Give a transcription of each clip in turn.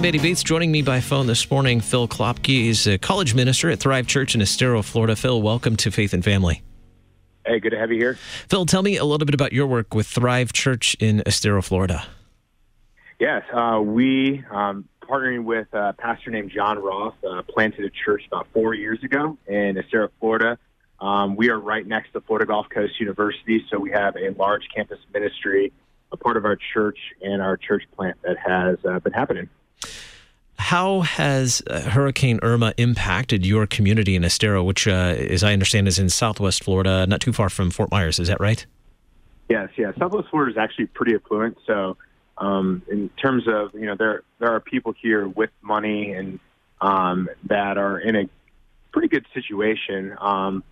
I'm Eddie Bates. Joining me by phone this morning, Phil Klopke. is a college minister at Thrive Church in Estero, Florida. Phil, welcome to Faith and Family. Hey, good to have you here. Phil, tell me a little bit about your work with Thrive Church in Estero, Florida. Yes, uh, we um, partnering with a pastor named John Roth uh, planted a church about four years ago in Estero, Florida. Um, we are right next to Florida Gulf Coast University, so we have a large campus ministry, a part of our church and our church plant that has uh, been happening. How has uh, Hurricane Irma impacted your community in Estero, which, uh, as I understand, is in Southwest Florida, not too far from Fort Myers? Is that right? Yes, yeah. Southwest Florida is actually pretty affluent. So, um, in terms of you know, there there are people here with money and um, that are in a pretty good situation. Um,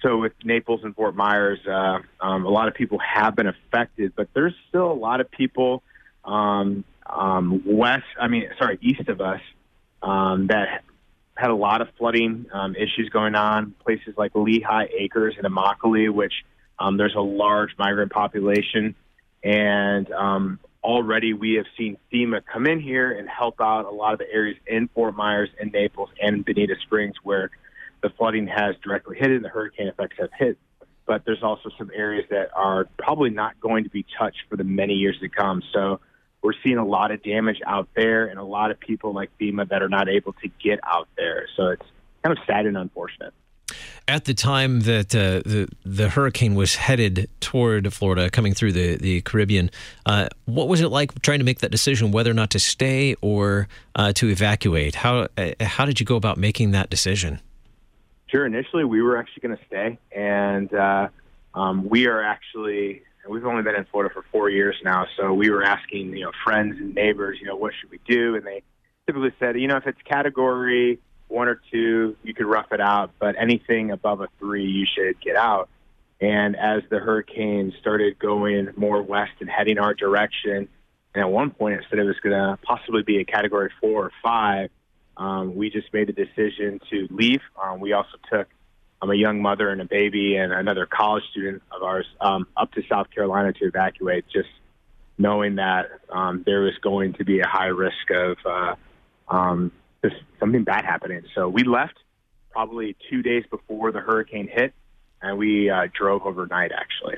so with Naples and Fort Myers, uh, um, a lot of people have been affected, but there's still a lot of people um, um, west. I mean, sorry, east of us um, that had a lot of flooding um, issues going on. Places like Lehigh Acres and Immokalee, which um, there's a large migrant population, and um, already we have seen FEMA come in here and help out a lot of the areas in Fort Myers and Naples and Bonita Springs where the flooding has directly hit and the hurricane effects have hit. But there's also some areas that are probably not going to be touched for the many years to come. So we're seeing a lot of damage out there and a lot of people like FEMA that are not able to get out there. So it's kind of sad and unfortunate. At the time that uh, the the hurricane was headed toward Florida, coming through the the Caribbean, uh, what was it like trying to make that decision whether or not to stay or uh, to evacuate? How uh, how did you go about making that decision? Sure. Initially, we were actually going to stay, and uh, um, we are actually we've only been in Florida for four years now, so we were asking you know friends and neighbors, you know, what should we do, and they typically said, you know, if it's category one or two, you could rough it out, but anything above a three, you should get out. And as the hurricane started going more west and heading our direction, and at one point it said it was going to possibly be a category four or five, um, we just made the decision to leave. Um, we also took um, a young mother and a baby and another college student of ours um, up to South Carolina to evacuate, just knowing that um, there was going to be a high risk of uh, um, just something bad happening. So we left probably two days before the hurricane hit, and we uh, drove overnight actually.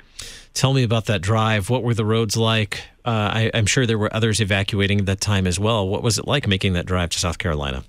Tell me about that drive. What were the roads like? Uh, I, I'm sure there were others evacuating at that time as well. What was it like making that drive to South Carolina?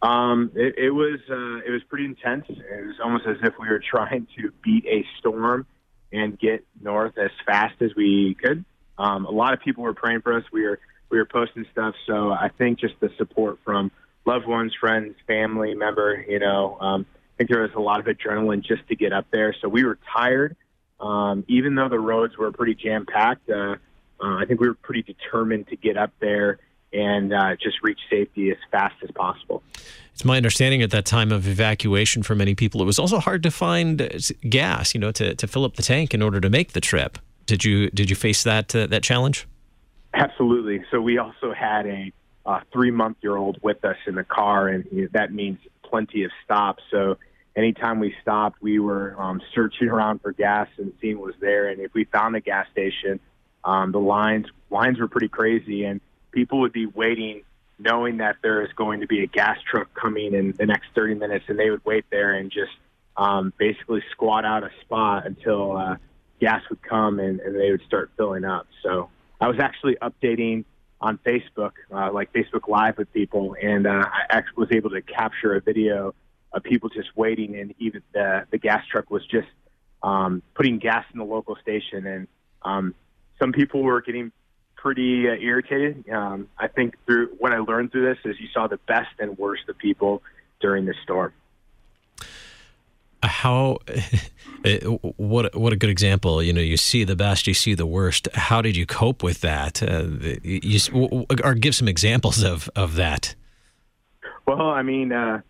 Um, it, it was uh, it was pretty intense. It was almost as if we were trying to beat a storm and get north as fast as we could. Um, a lot of people were praying for us. We were we were posting stuff. So I think just the support from loved ones, friends, family member. You know, um, I think there was a lot of adrenaline just to get up there. So we were tired, um, even though the roads were pretty jam packed. Uh, uh, I think we were pretty determined to get up there and uh, just reach safety as fast as possible. It's my understanding at that time of evacuation for many people, it was also hard to find uh, gas, you know, to, to fill up the tank in order to make the trip. Did you did you face that uh, that challenge? Absolutely. So we also had a uh, three month year old with us in the car, and that means plenty of stops. So anytime we stopped, we were um, searching around for gas and seeing what was there. And if we found a gas station, um, the lines lines were pretty crazy, and people would be waiting knowing that there is going to be a gas truck coming in the next 30 minutes, and they would wait there and just um, basically squat out a spot until uh, gas would come and, and they would start filling up. So I was actually updating on Facebook, uh, like Facebook Live with people, and uh, I actually was able to capture a video of people just waiting, and even the the gas truck was just um, putting gas in the local station, and um, some people were getting pretty uh, irritated. Um, I think through what I learned through this is you saw the best and worst of people during this storm. How, what what a good example. You know, you see the best, you see the worst. How did you cope with that? Uh, you, or give some examples of of that. Well, I mean, uh,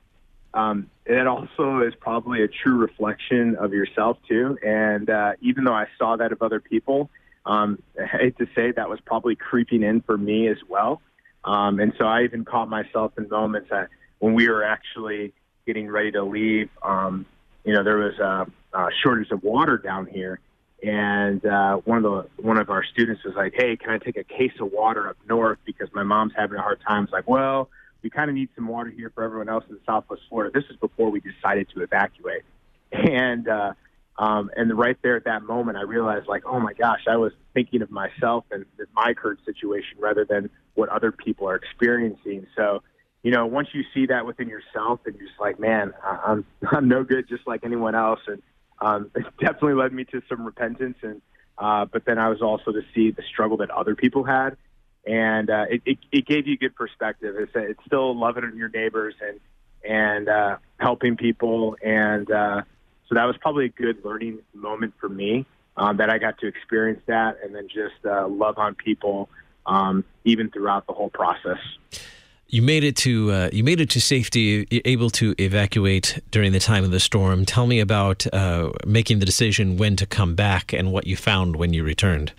um, it also is probably a true reflection of yourself too. And uh, even though I saw that of other people, um, I hate to say that was probably creeping in for me as well. Um, and so I even caught myself in moments that when we were actually getting ready to leave, um, you know, there was a, a shortage of water down here. and uh, one of the one of our students was like, "Hey, can I take a case of water up north because my mom's having a hard time?" It's like, well, we kind of need some water here for everyone else in Southwest Florida. This is before we decided to evacuate, and uh, um, and right there at that moment, I realized like, oh my gosh, I was thinking of myself and my current situation rather than what other people are experiencing. So, you know, once you see that within yourself, and you're just like, man, I'm I'm no good, just like anyone else, and um, it definitely led me to some repentance. And uh, but then I was also to see the struggle that other people had, and uh, it, it it gave you good perspective. It's it's still loving your neighbors and and uh, helping people and uh, so that was probably a good learning moment for me um, that I got to experience that and then just uh, love on people um, even throughout the whole process. You made it to uh, you made it to safety, able to evacuate during the time of the storm. Tell me about uh, making the decision when to come back and what you found when you returned.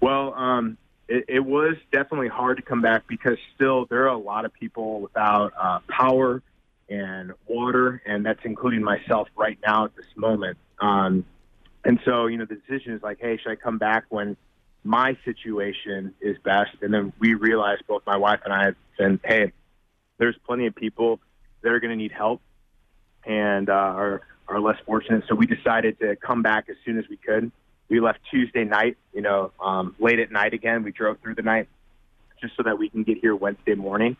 Well, um, it, it, was definitely hard to come back because still there are a lot of people without uh, power and water, and that's including myself right now at this moment. Um, and so, you know, the decision is like, hey, should I come back when my situation is best? And then we realized, both my wife and I, said, hey, there's plenty of people that are going to need help and uh, are are less fortunate. So we decided to come back as soon as we could. We left Tuesday night, you know, um, late at night again. We drove through the night just so that we can get here Wednesday morning.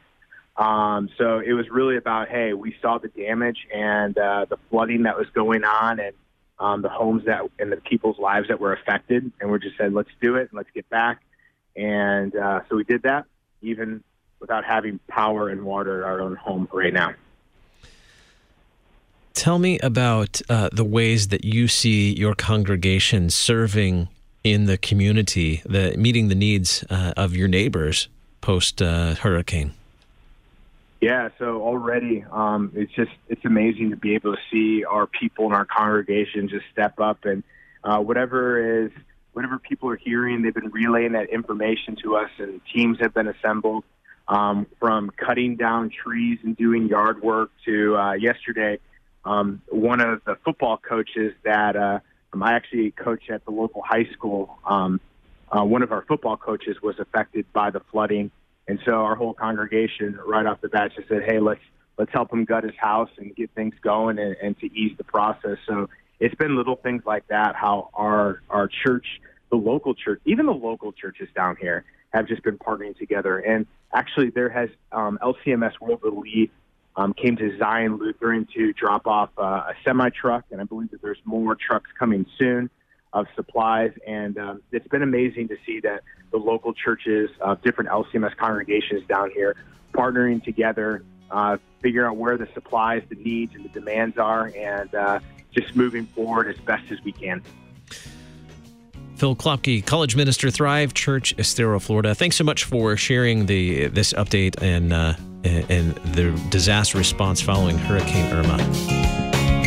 Um, so it was really about, hey, we saw the damage and uh, the flooding that was going on and um, the homes that and the people's lives that were affected. And we just said, let's do it and let's get back. And uh, so we did that, even without having power and water at our own home right now. Tell me about uh, the ways that you see your congregation serving in the community, the meeting the needs uh, of your neighbors post uh, hurricane. Yeah, so already um, it's just it's amazing to be able to see our people in our congregation just step up and uh, whatever is whatever people are hearing, they've been relaying that information to us, and teams have been assembled um, from cutting down trees and doing yard work to uh, yesterday. Um, one of the football coaches that uh, I actually coach at the local high school. Um, uh, one of our football coaches was affected by the flooding and so our whole congregation, right off the bat, just said, "Hey, let's let's help him gut his house and get things going and, and to ease the process." So it's been little things like that. How our our church, the local church, even the local churches down here, have just been partnering together. And actually, there has um, LCMS World Relief um, came to Zion Lutheran to drop off uh, a semi truck, and I believe that there's more trucks coming soon of supplies. And um, it's been amazing to see that the local churches, uh, different LCMS congregations down here, partnering together, uh, figuring out where the supplies, the needs, and the demands are, and uh, just moving forward as best as we can. Phil Klopke, college minister, Thrive Church, Estero, Florida. Thanks so much for sharing the this update and uh, and the disaster response following Hurricane Irma.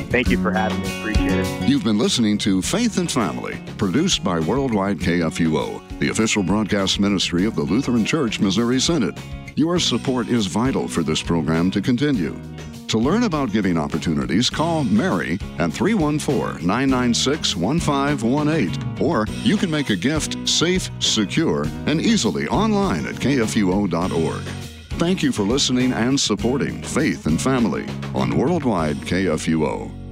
Thank you for having me. Appreciate it. You've been listening to Faith and Family, produced by Worldwide KFUO, the official broadcast ministry of the Lutheran Church Missouri Synod. Your support is vital for this program to continue. To learn about giving opportunities, call Mary at 314 996 1518. Or you can make a gift safe, secure, and easily online at kfuo.org. Thank you for listening and supporting Faith and Family on Worldwide KFUO.